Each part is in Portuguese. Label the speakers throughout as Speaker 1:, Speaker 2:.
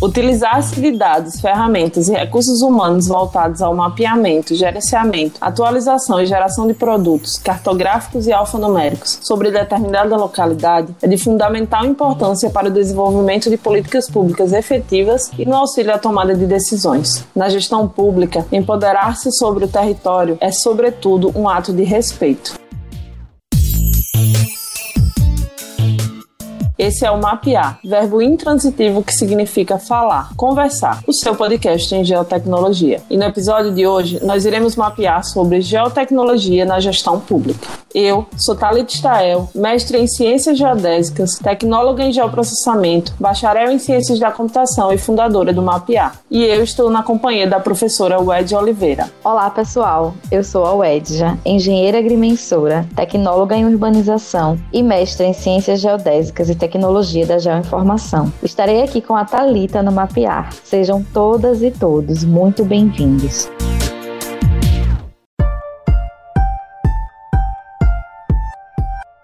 Speaker 1: Utilizar-se de dados, ferramentas e recursos humanos voltados ao mapeamento, gerenciamento, atualização e geração de produtos cartográficos e alfanuméricos sobre determinada localidade é de fundamental importância para o desenvolvimento de políticas públicas efetivas e no auxílio à tomada de decisões. Na gestão pública, empoderar-se sobre o território é, sobretudo, um ato de respeito. Esse é o mapear, verbo intransitivo que significa falar, conversar, o seu podcast em geotecnologia. E no episódio de hoje, nós iremos mapear sobre geotecnologia na gestão pública. Eu sou Thalita Stael, mestre em Ciências Geodésicas, tecnóloga em Geoprocessamento, bacharel em Ciências da Computação e fundadora do Mapear. E eu estou na companhia da professora Wedja Oliveira.
Speaker 2: Olá, pessoal. Eu sou a Wedja, engenheira agrimensora, tecnóloga em urbanização e mestre em Ciências Geodésicas e Tecnologia da Geoinformação. Estarei aqui com a Thalita no Mapear. Sejam todas e todos muito bem-vindos.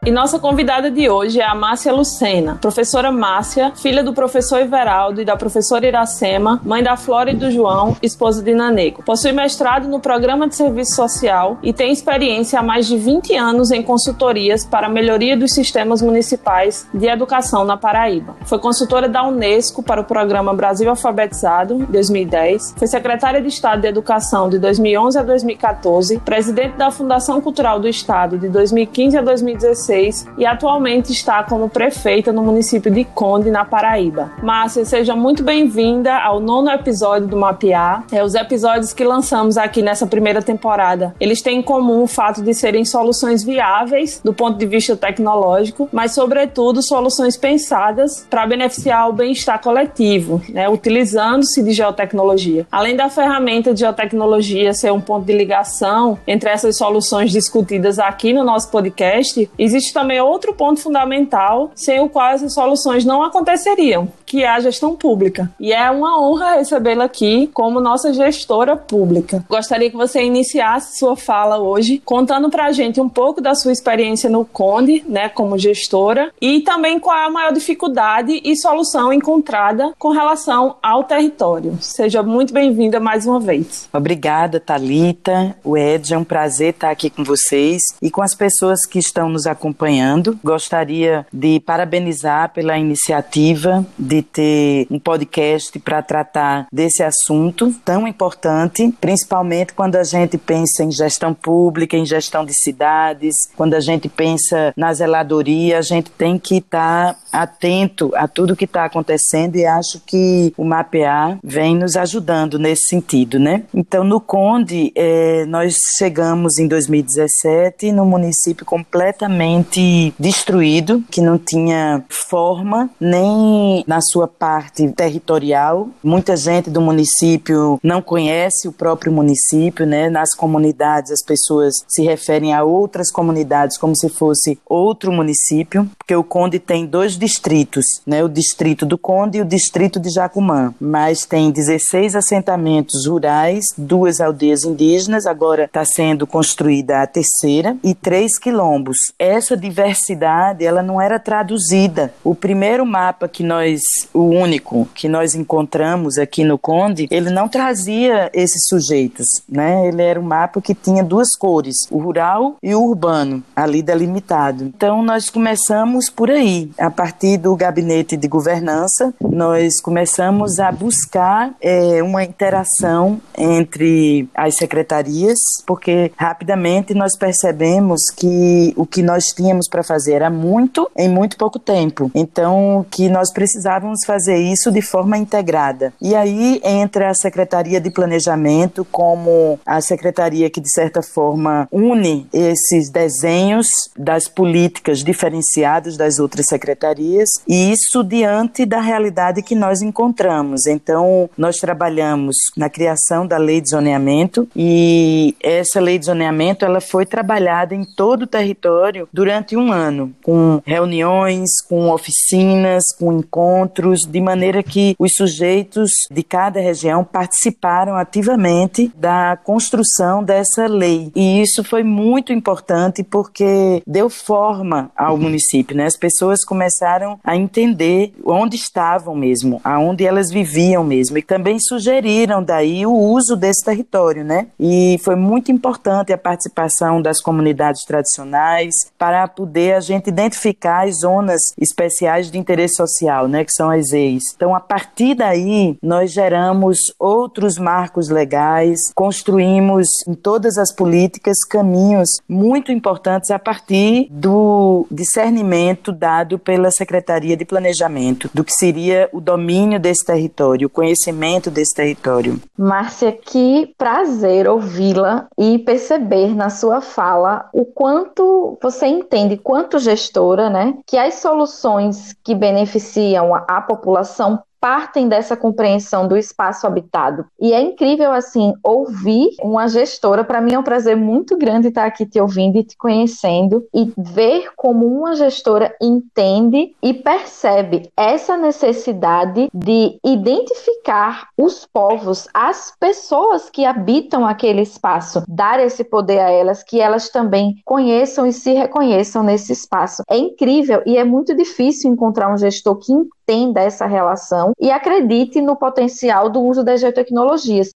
Speaker 1: E nossa convidada de hoje é a Márcia Lucena, professora Márcia, filha do professor Everaldo e da professora Iracema, mãe da Flora e do João, esposa de Nanego. Possui mestrado no Programa de Serviço Social e tem experiência há mais de 20 anos em consultorias para a melhoria dos sistemas municipais de educação na Paraíba. Foi consultora da Unesco para o programa Brasil Alfabetizado, em 2010. Foi secretária de Estado de Educação de 2011 a 2014, presidente da Fundação Cultural do Estado de 2015 a 2016 2016 e atualmente está como prefeita no município de Conde, na Paraíba. Márcia, seja muito bem-vinda ao nono episódio do Mapear. É os episódios que lançamos aqui nessa primeira temporada. Eles têm em comum o fato de serem soluções viáveis do ponto de vista tecnológico, mas sobretudo soluções pensadas para beneficiar o bem-estar coletivo, né, utilizando-se de geotecnologia. Além da ferramenta de geotecnologia ser um ponto de ligação entre essas soluções discutidas aqui no nosso podcast, existe existe também outro ponto fundamental sem o qual essas soluções não aconteceriam, que é a gestão pública. E é uma honra recebê-la aqui como nossa gestora pública. Gostaria que você iniciasse sua fala hoje contando para a gente um pouco da sua experiência no Conde, né, como gestora, e também qual é a maior dificuldade e solução encontrada com relação ao território. Seja muito bem-vinda mais uma vez.
Speaker 3: Obrigada, Talita. O Ed, é um prazer estar aqui com vocês e com as pessoas que estão nos acompanhando. Gostaria de parabenizar pela iniciativa de ter um podcast para tratar desse assunto tão importante, principalmente quando a gente pensa em gestão pública, em gestão de cidades, quando a gente pensa na zeladoria, a gente tem que estar tá atento a tudo que está acontecendo e acho que o mapear vem nos ajudando nesse sentido, né? Então, no Conde, é, nós chegamos em 2017 no município completamente destruído, que não tinha forma nem na sua parte territorial. Muita gente do município não conhece o próprio município, né? Nas comunidades as pessoas se referem a outras comunidades como se fosse outro município, porque o Conde tem dois distritos, né? O distrito do Conde e o distrito de Jacumã, mas tem 16 assentamentos rurais, duas aldeias indígenas, agora está sendo construída a terceira e três quilombos. Essa diversidade ela não era traduzida. O primeiro mapa que nós, o único que nós encontramos aqui no Conde, ele não trazia esses sujeitos, né? Ele era um mapa que tinha duas cores, o rural e o urbano, ali delimitado. Então nós começamos por aí, a partir do gabinete de governança, nós começamos a buscar é, uma interação entre as secretarias, porque rapidamente nós percebemos que o que nós tínhamos para fazer era muito em muito pouco tempo. Então, que nós precisávamos fazer isso de forma integrada. E aí entra a Secretaria de Planejamento como a secretaria que de certa forma une esses desenhos das políticas diferenciadas das outras secretarias e isso diante da realidade que nós encontramos. Então, nós trabalhamos na criação da lei de zoneamento e essa lei de zoneamento ela foi trabalhada em todo o território durante durante um ano, com reuniões, com oficinas, com encontros, de maneira que os sujeitos de cada região participaram ativamente da construção dessa lei. E isso foi muito importante porque deu forma ao município. Né? As pessoas começaram a entender onde estavam mesmo, aonde elas viviam mesmo, e também sugeriram daí o uso desse território, né? E foi muito importante a participação das comunidades tradicionais para poder a gente identificar as zonas especiais de interesse social, né? Que são as EIs. Então, a partir daí, nós geramos outros marcos legais, construímos em todas as políticas caminhos muito importantes a partir do discernimento dado pela Secretaria de Planejamento do que seria o domínio desse território, o conhecimento desse território.
Speaker 2: Márcia, que prazer ouvi-la e perceber na sua fala o quanto você entende, quanto gestora, né, que as soluções que beneficiam a população partem dessa compreensão do espaço habitado. E é incrível, assim, ouvir uma gestora. Para mim é um prazer muito grande estar aqui te ouvindo e te conhecendo e ver como uma gestora entende e percebe essa necessidade de identificar os povos, as pessoas que habitam aquele espaço, dar esse poder a elas, que elas também conheçam e se reconheçam nesse espaço. É incrível e é muito difícil encontrar um gestor que entenda essa relação e acredite no potencial do uso das geotecnologias.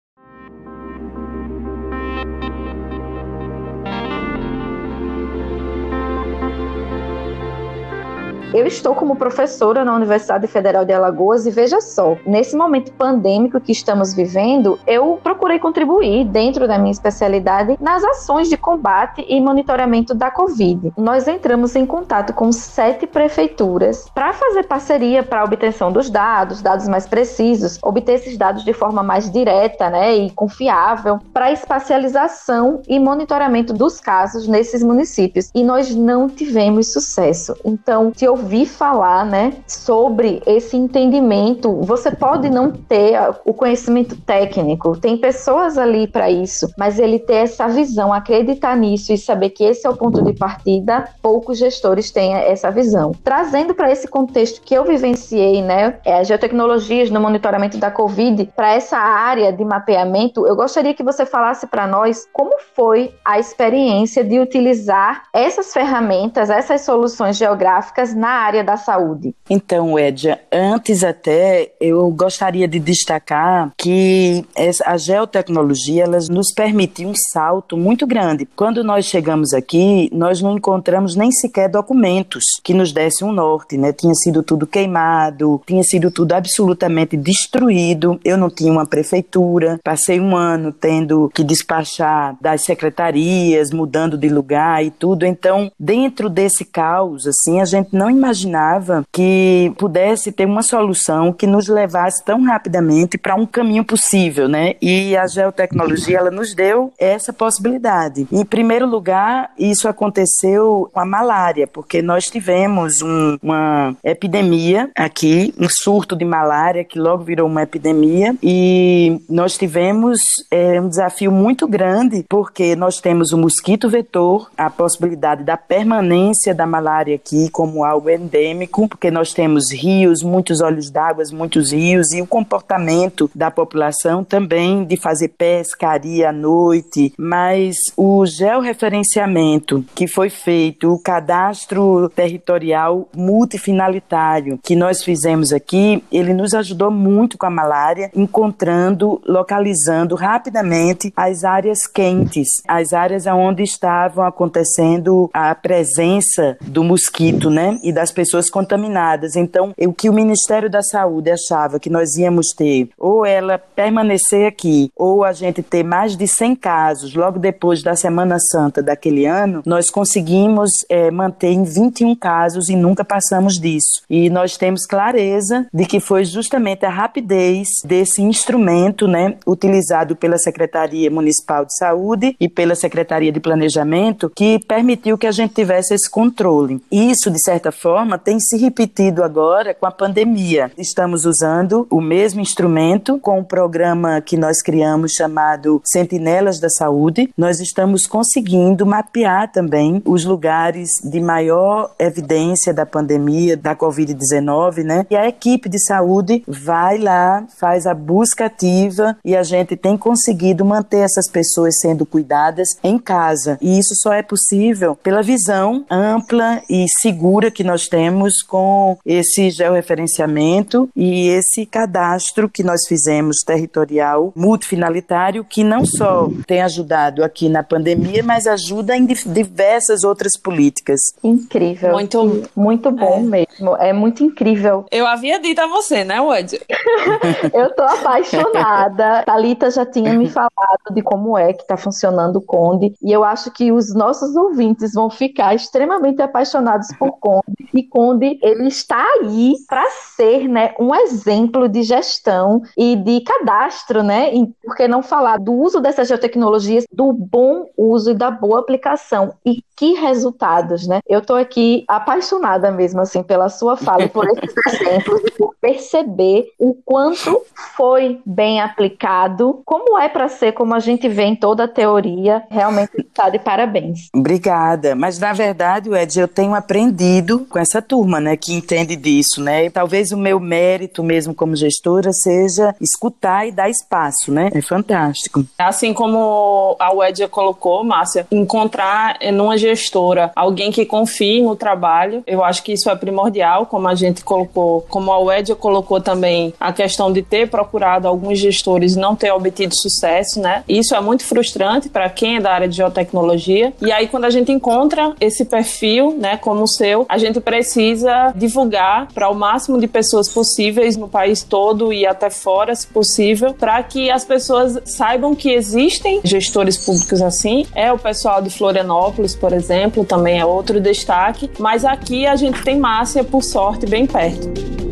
Speaker 2: Eu estou como professora na Universidade Federal de Alagoas e veja só, nesse momento pandêmico que estamos vivendo, eu procurei contribuir dentro da minha especialidade nas ações de combate e monitoramento da Covid. Nós entramos em contato com sete prefeituras para fazer parceria para obtenção dos dados, dados mais precisos, obter esses dados de forma mais direta, né, e confiável para espacialização e monitoramento dos casos nesses municípios. E nós não tivemos sucesso. Então, se eu ouvir falar, né, sobre esse entendimento. Você pode não ter o conhecimento técnico, tem pessoas ali para isso, mas ele ter essa visão, acreditar nisso e saber que esse é o ponto de partida, poucos gestores têm essa visão. Trazendo para esse contexto que eu vivenciei, né, é, as geotecnologias no monitoramento da Covid, para essa área de mapeamento, eu gostaria que você falasse para nós como foi a experiência de utilizar essas ferramentas, essas soluções geográficas na área da saúde?
Speaker 3: Então, Edja, antes até eu gostaria de destacar que a geotecnologia nos permitiu um salto muito grande. Quando nós chegamos aqui, nós não encontramos nem sequer documentos que nos dessem um norte, né? Tinha sido tudo queimado, tinha sido tudo absolutamente destruído. Eu não tinha uma prefeitura, passei um ano tendo que despachar das secretarias, mudando de lugar e tudo. Então, dentro desse caos, assim, a gente não imaginava que pudesse ter uma solução que nos levasse tão rapidamente para um caminho possível, né? E a geotecnologia ela nos deu essa possibilidade. Em primeiro lugar, isso aconteceu com a malária, porque nós tivemos um, uma epidemia aqui, um surto de malária que logo virou uma epidemia e nós tivemos é, um desafio muito grande porque nós temos o mosquito vetor, a possibilidade da permanência da malária aqui como algo endêmico, porque nós temos rios, muitos olhos d'água, muitos rios, e o comportamento da população também de fazer pescaria à noite, mas o georreferenciamento que foi feito, o cadastro territorial multifinalitário que nós fizemos aqui, ele nos ajudou muito com a malária, encontrando, localizando rapidamente as áreas quentes, as áreas onde estavam acontecendo a presença do mosquito, né, e das pessoas contaminadas. Então, o que o Ministério da Saúde achava que nós íamos ter, ou ela permanecer aqui, ou a gente ter mais de 100 casos logo depois da Semana Santa daquele ano, nós conseguimos é, manter em 21 casos e nunca passamos disso. E nós temos clareza de que foi justamente a rapidez desse instrumento, né, utilizado pela Secretaria Municipal de Saúde e pela Secretaria de Planejamento, que permitiu que a gente tivesse esse controle. Isso, de certa forma, forma tem se repetido agora com a pandemia. Estamos usando o mesmo instrumento com o um programa que nós criamos chamado Sentinelas da Saúde. Nós estamos conseguindo mapear também os lugares de maior evidência da pandemia da Covid-19, né? E a equipe de saúde vai lá, faz a busca ativa e a gente tem conseguido manter essas pessoas sendo cuidadas em casa. E isso só é possível pela visão ampla e segura que nós nós temos com esse georreferenciamento e esse cadastro que nós fizemos territorial multifinalitário, que não só tem ajudado aqui na pandemia, mas ajuda em diversas outras políticas.
Speaker 2: Incrível. Muito, muito bom é. mesmo. É muito incrível.
Speaker 1: Eu havia dito a você, né, Wad?
Speaker 2: Eu tô apaixonada. Talita já tinha me falado de como é que está funcionando o Conde, e eu acho que os nossos ouvintes vão ficar extremamente apaixonados por Conde. E Conde, ele está aí para ser, né, um exemplo de gestão e de cadastro, né? E por que não falar do uso dessas geotecnologias, do bom uso e da boa aplicação? E que resultados, né? Eu estou aqui apaixonada mesmo assim pela sua fala por esses exemplos e por perceber o quanto foi bem aplicado, como é para ser, como a gente vê em toda a teoria, realmente está de parabéns.
Speaker 3: Obrigada. Mas na verdade, Ed, eu tenho aprendido com essa turma, né, que entende disso, né? E talvez o meu mérito mesmo como gestora seja escutar e dar espaço, né? É fantástico.
Speaker 1: Assim como a Wedja colocou, Márcia, encontrar numa gestora alguém que confie no trabalho, eu acho que isso é primordial, como a gente colocou, como a Wedja colocou também a questão de ter procurado alguns gestores não ter obtido sucesso, né? Isso é muito frustrante para quem é da área de geotecnologia. E aí, quando a gente encontra esse perfil, né, como o seu, a gente precisa divulgar para o máximo de pessoas possíveis no país todo e até fora, se possível, para que as pessoas saibam que existem gestores públicos assim. É o pessoal de Florianópolis, por exemplo, também é outro destaque. Mas aqui a gente tem Márcia, por sorte, bem perto.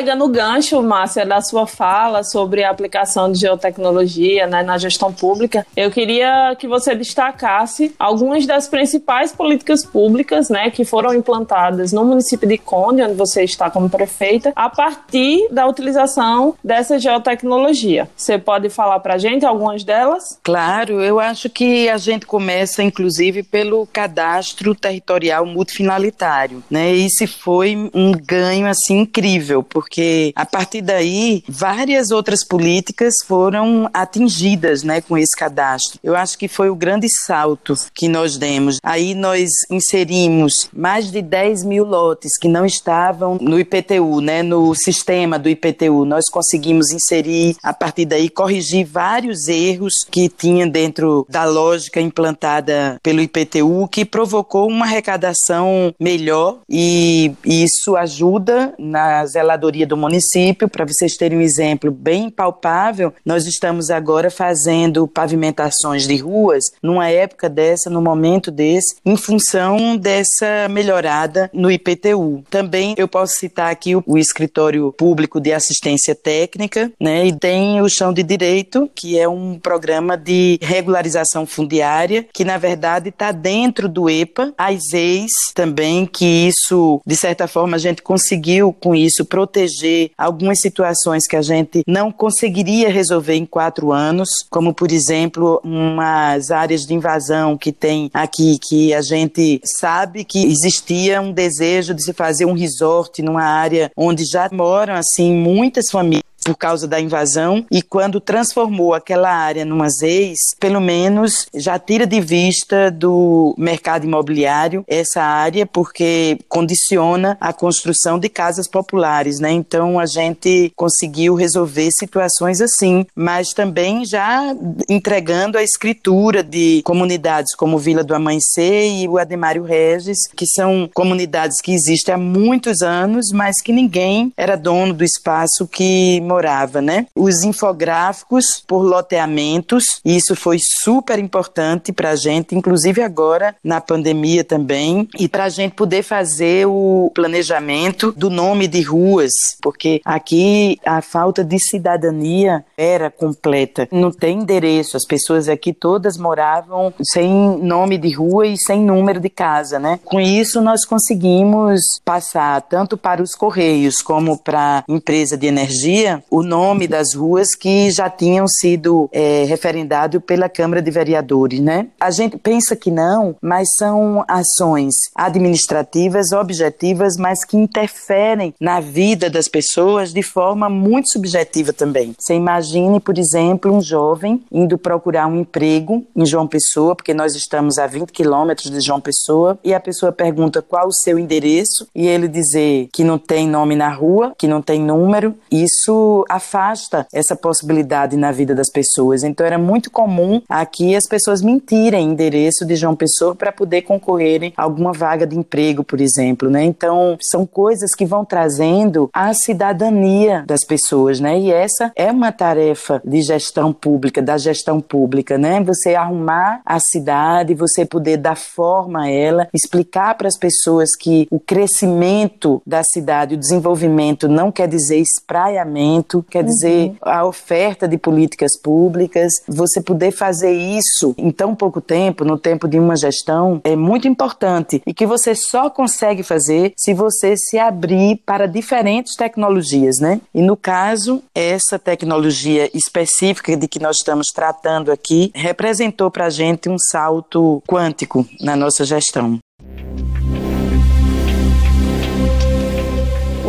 Speaker 1: Pegando o gancho, Márcia, da sua fala sobre a aplicação de geotecnologia né, na gestão pública, eu queria que você destacasse algumas das principais políticas públicas né, que foram implantadas no município de Conde, onde você está como prefeita, a partir da utilização dessa geotecnologia. Você pode falar para a gente algumas delas?
Speaker 3: Claro, eu acho que a gente começa, inclusive, pelo cadastro territorial multifinalitário. Né? Esse foi um ganho assim incrível, porque a partir daí várias outras políticas foram atingidas, né, com esse cadastro. Eu acho que foi o grande salto que nós demos. Aí nós inserimos mais de 10 mil lotes que não estavam no IPTU, né, no sistema do IPTU. Nós conseguimos inserir, a partir daí, corrigir vários erros que tinha dentro da lógica implantada pelo IPTU, que provocou uma arrecadação melhor e isso ajuda na zeladoria do município. Para vocês terem um exemplo bem palpável, nós estamos agora fazendo pavimentações de ruas numa época dessa, no momento desse, em função dessa melhorada no IPTU. Também eu posso citar aqui o, o escritório público de assistência técnica, né? E tem o chão de direito, que é um programa de regularização fundiária, que na verdade está dentro do EPA, as EIs também, que isso, de certa forma, a gente conseguiu com isso proteger proteger algumas situações que a gente não conseguiria resolver em quatro anos, como, por exemplo, umas áreas de invasão que tem aqui, que a gente sabe que existia um desejo de se fazer um resort numa área onde já moram, assim, muitas famílias por causa da invasão e quando transformou aquela área numa ZEIS, pelo menos já tira de vista do mercado imobiliário essa área porque condiciona a construção de casas populares, né? Então a gente conseguiu resolver situações assim, mas também já entregando a escritura de comunidades como Vila do Amanhecer e o Ademário Regis, que são comunidades que existem há muitos anos, mas que ninguém era dono do espaço que morava, né? Os infográficos por loteamentos, isso foi super importante para a gente, inclusive agora na pandemia também, e para a gente poder fazer o planejamento do nome de ruas, porque aqui a falta de cidadania era completa. Não tem endereço, as pessoas aqui todas moravam sem nome de rua e sem número de casa, né? Com isso nós conseguimos passar tanto para os correios como para a empresa de energia o nome das ruas que já tinham sido é, referendados pela Câmara de Vereadores, né? A gente pensa que não, mas são ações administrativas, objetivas, mas que interferem na vida das pessoas de forma muito subjetiva também. Você imagine, por exemplo, um jovem indo procurar um emprego em João Pessoa, porque nós estamos a 20 quilômetros de João Pessoa, e a pessoa pergunta qual o seu endereço, e ele dizer que não tem nome na rua, que não tem número, isso afasta essa possibilidade na vida das pessoas. Então era muito comum aqui as pessoas mentirem endereço de João Pessoa para poder concorrerem a alguma vaga de emprego, por exemplo, né? Então são coisas que vão trazendo a cidadania das pessoas, né? E essa é uma tarefa de gestão pública, da gestão pública, né? Você arrumar a cidade, você poder dar forma a ela, explicar para as pessoas que o crescimento da cidade, o desenvolvimento não quer dizer espraiamento, quer uhum. dizer a oferta de políticas públicas. Você poder fazer isso em tão pouco tempo, no tempo de uma gestão, é muito importante e que você só consegue fazer se você se abrir para diferentes tecnologias, né? E no caso, essa tecnologia específica de que nós estamos tratando aqui representou para a gente um salto quântico na nossa gestão.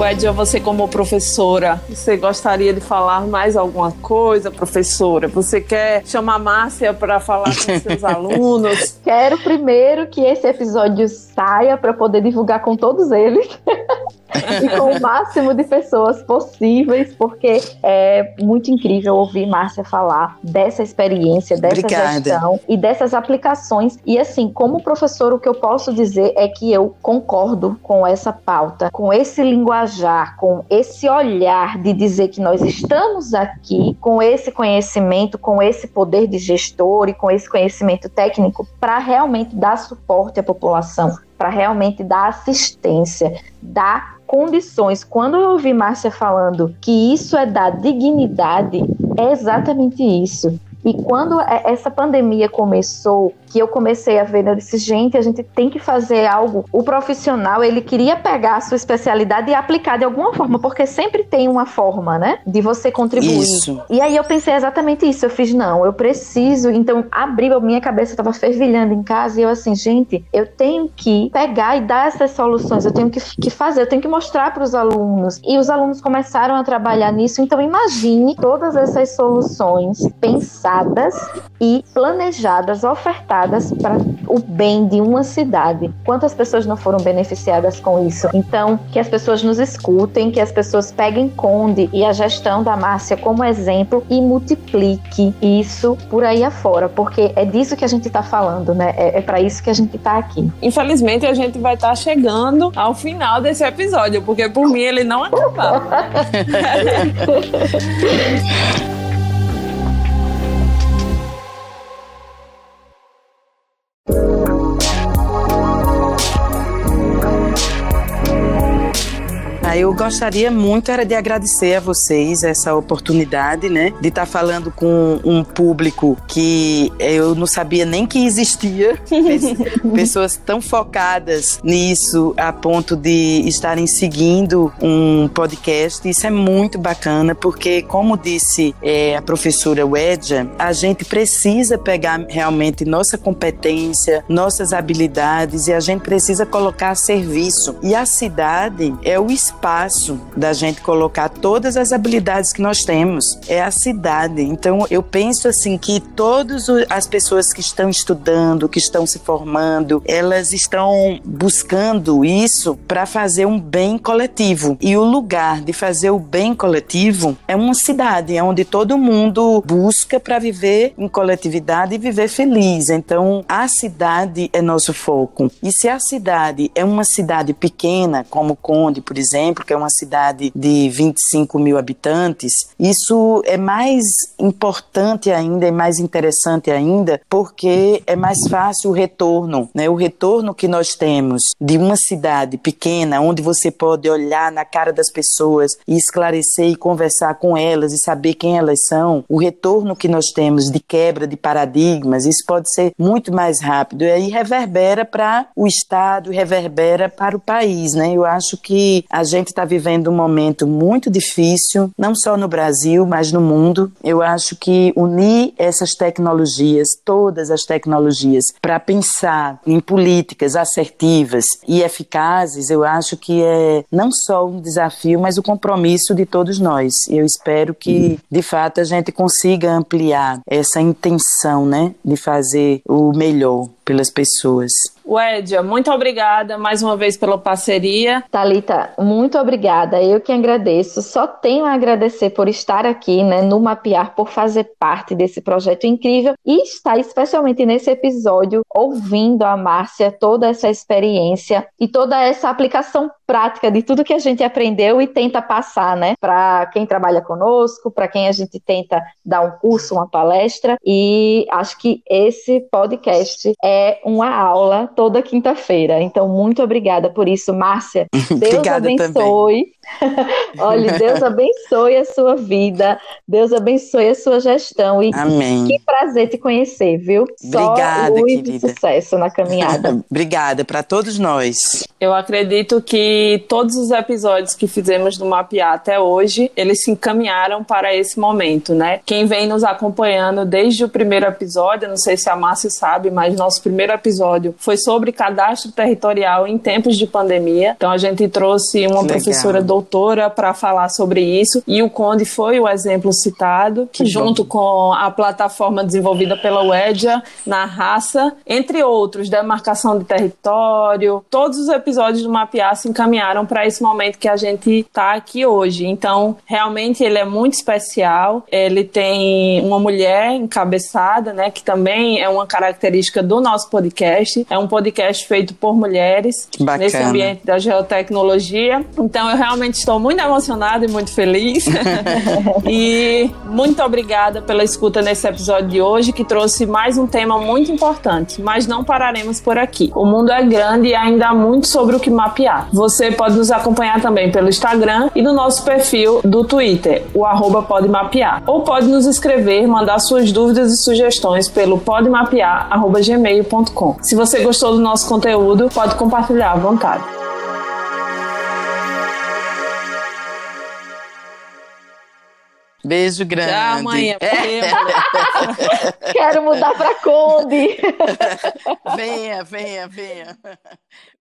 Speaker 1: Edja, você como professora, você gostaria de falar mais alguma coisa, professora? Você quer chamar a Márcia para falar com seus alunos?
Speaker 2: Quero primeiro que esse episódio saia para poder divulgar com todos eles. e com o máximo de pessoas possíveis, porque é muito incrível ouvir Márcia falar dessa experiência, dessa Obrigada. gestão e dessas aplicações. E assim, como professor, o que eu posso dizer é que eu concordo com essa pauta, com esse linguajar, com esse olhar de dizer que nós estamos aqui com esse conhecimento, com esse poder de gestor e com esse conhecimento técnico para realmente dar suporte à população, para realmente dar assistência, dar condições. Quando eu ouvi Márcia falando que isso é dar dignidade, é exatamente isso. E quando é, essa pandemia começou, que eu comecei a ver, eu disse, gente, a gente tem que fazer algo. O profissional, ele queria pegar a sua especialidade e aplicar de alguma forma, porque sempre tem uma forma, né, de você contribuir. Isso. E aí eu pensei exatamente isso. Eu fiz, não, eu preciso. Então, abriu a minha cabeça, estava fervilhando em casa e eu assim, gente, eu tenho que pegar e dar essas soluções, eu tenho que, que fazer, eu tenho que mostrar para os alunos. E os alunos começaram a trabalhar nisso. Então, imagine todas essas soluções pensadas e planejadas, ofertadas para o bem de uma cidade. Quantas pessoas não foram beneficiadas com isso? Então, que as pessoas nos escutem, que as pessoas peguem Conde e a gestão da Márcia como exemplo e multiplique isso por aí afora, porque é disso que a gente está falando, né? É, é para isso que a gente está aqui.
Speaker 1: Infelizmente, a gente vai estar tá chegando ao final desse episódio, porque por mim ele não acabava.
Speaker 3: eu gostaria muito era de agradecer a vocês essa oportunidade, né, de estar tá falando com um público que eu não sabia nem que existia, pessoas tão focadas nisso a ponto de estarem seguindo um podcast. Isso é muito bacana porque, como disse é, a professora Wedja, a gente precisa pegar realmente nossa competência, nossas habilidades e a gente precisa colocar a serviço. E a cidade é o espaço da gente colocar todas as habilidades que nós temos. É a cidade. Então eu penso assim que todas as pessoas que estão estudando, que estão se formando, elas estão buscando isso para fazer um bem coletivo. E o lugar de fazer o bem coletivo é uma cidade, é onde todo mundo busca para viver em coletividade e viver feliz. Então a cidade é nosso foco. E se a cidade é uma cidade pequena, como Conde, por exemplo, porque é uma cidade de 25 mil habitantes, isso é mais importante ainda, é mais interessante ainda, porque é mais fácil o retorno, né? O retorno que nós temos de uma cidade pequena, onde você pode olhar na cara das pessoas e esclarecer e conversar com elas e saber quem elas são, o retorno que nós temos de quebra de paradigmas, isso pode ser muito mais rápido. E aí reverbera para o Estado, reverbera para o país, né? Eu acho que a gente está vivendo um momento muito difícil, não só no Brasil, mas no mundo. Eu acho que unir essas tecnologias, todas as tecnologias, para pensar em políticas assertivas e eficazes, eu acho que é não só um desafio, mas o um compromisso de todos nós. Eu espero que, de fato, a gente consiga ampliar essa intenção, né, de fazer o melhor pelas pessoas.
Speaker 1: Wedia, muito obrigada mais uma vez pela parceria.
Speaker 2: Talita, muito obrigada. Eu que agradeço. Só tenho a agradecer por estar aqui, né, no Mapear, por fazer parte desse projeto incrível e estar especialmente nesse episódio ouvindo a Márcia toda essa experiência e toda essa aplicação prática de tudo que a gente aprendeu e tenta passar, né, para quem trabalha conosco, para quem a gente tenta dar um curso, uma palestra. E acho que esse podcast é uma aula toda quinta-feira. Então, muito obrigada por isso, Márcia. Deus abençoe. Olha, Deus abençoe a sua vida, Deus abençoe a sua gestão e
Speaker 3: Amém.
Speaker 2: que prazer te conhecer, viu?
Speaker 3: Obrigada,
Speaker 2: Só luz
Speaker 3: querida.
Speaker 2: e sucesso na caminhada.
Speaker 3: Obrigada para todos nós.
Speaker 1: Eu acredito que todos os episódios que fizemos do Mapear até hoje, eles se encaminharam para esse momento, né? Quem vem nos acompanhando desde o primeiro episódio, não sei se a Márcia sabe, mas nosso primeiro episódio foi sobre cadastro territorial em tempos de pandemia. Então a gente trouxe uma
Speaker 3: Legal.
Speaker 1: professora doutora para falar sobre isso e o Conde foi o exemplo citado,
Speaker 3: Que
Speaker 1: junto com a plataforma desenvolvida pela UEDIA na raça, entre outros, demarcação de território. Todos os episódios do Mapear se encaminharam para esse momento que a gente está aqui hoje. Então, realmente ele é muito especial. Ele tem uma mulher encabeçada, né, que também é uma característica do nosso podcast. É um podcast feito por mulheres
Speaker 3: bacana.
Speaker 1: nesse ambiente da geotecnologia. Então, eu realmente estou muito emocionada e muito feliz. e muito obrigada pela escuta nesse episódio de hoje, que trouxe mais um tema muito importante. Mas não pararemos por aqui. O mundo é grande e ainda há muito sobre o que mapear. Você pode nos acompanhar também pelo Instagram e no nosso perfil do Twitter, o arroba pode mapear. Ou pode nos escrever, mandar suas dúvidas e sugestões pelo podemapear.gmail.com. Se você gostou do nosso conteúdo, pode compartilhar à vontade.
Speaker 3: Beijo grande.
Speaker 1: Tchau, mãe.
Speaker 2: Quero mudar para Conde.
Speaker 3: venha, venha, venha.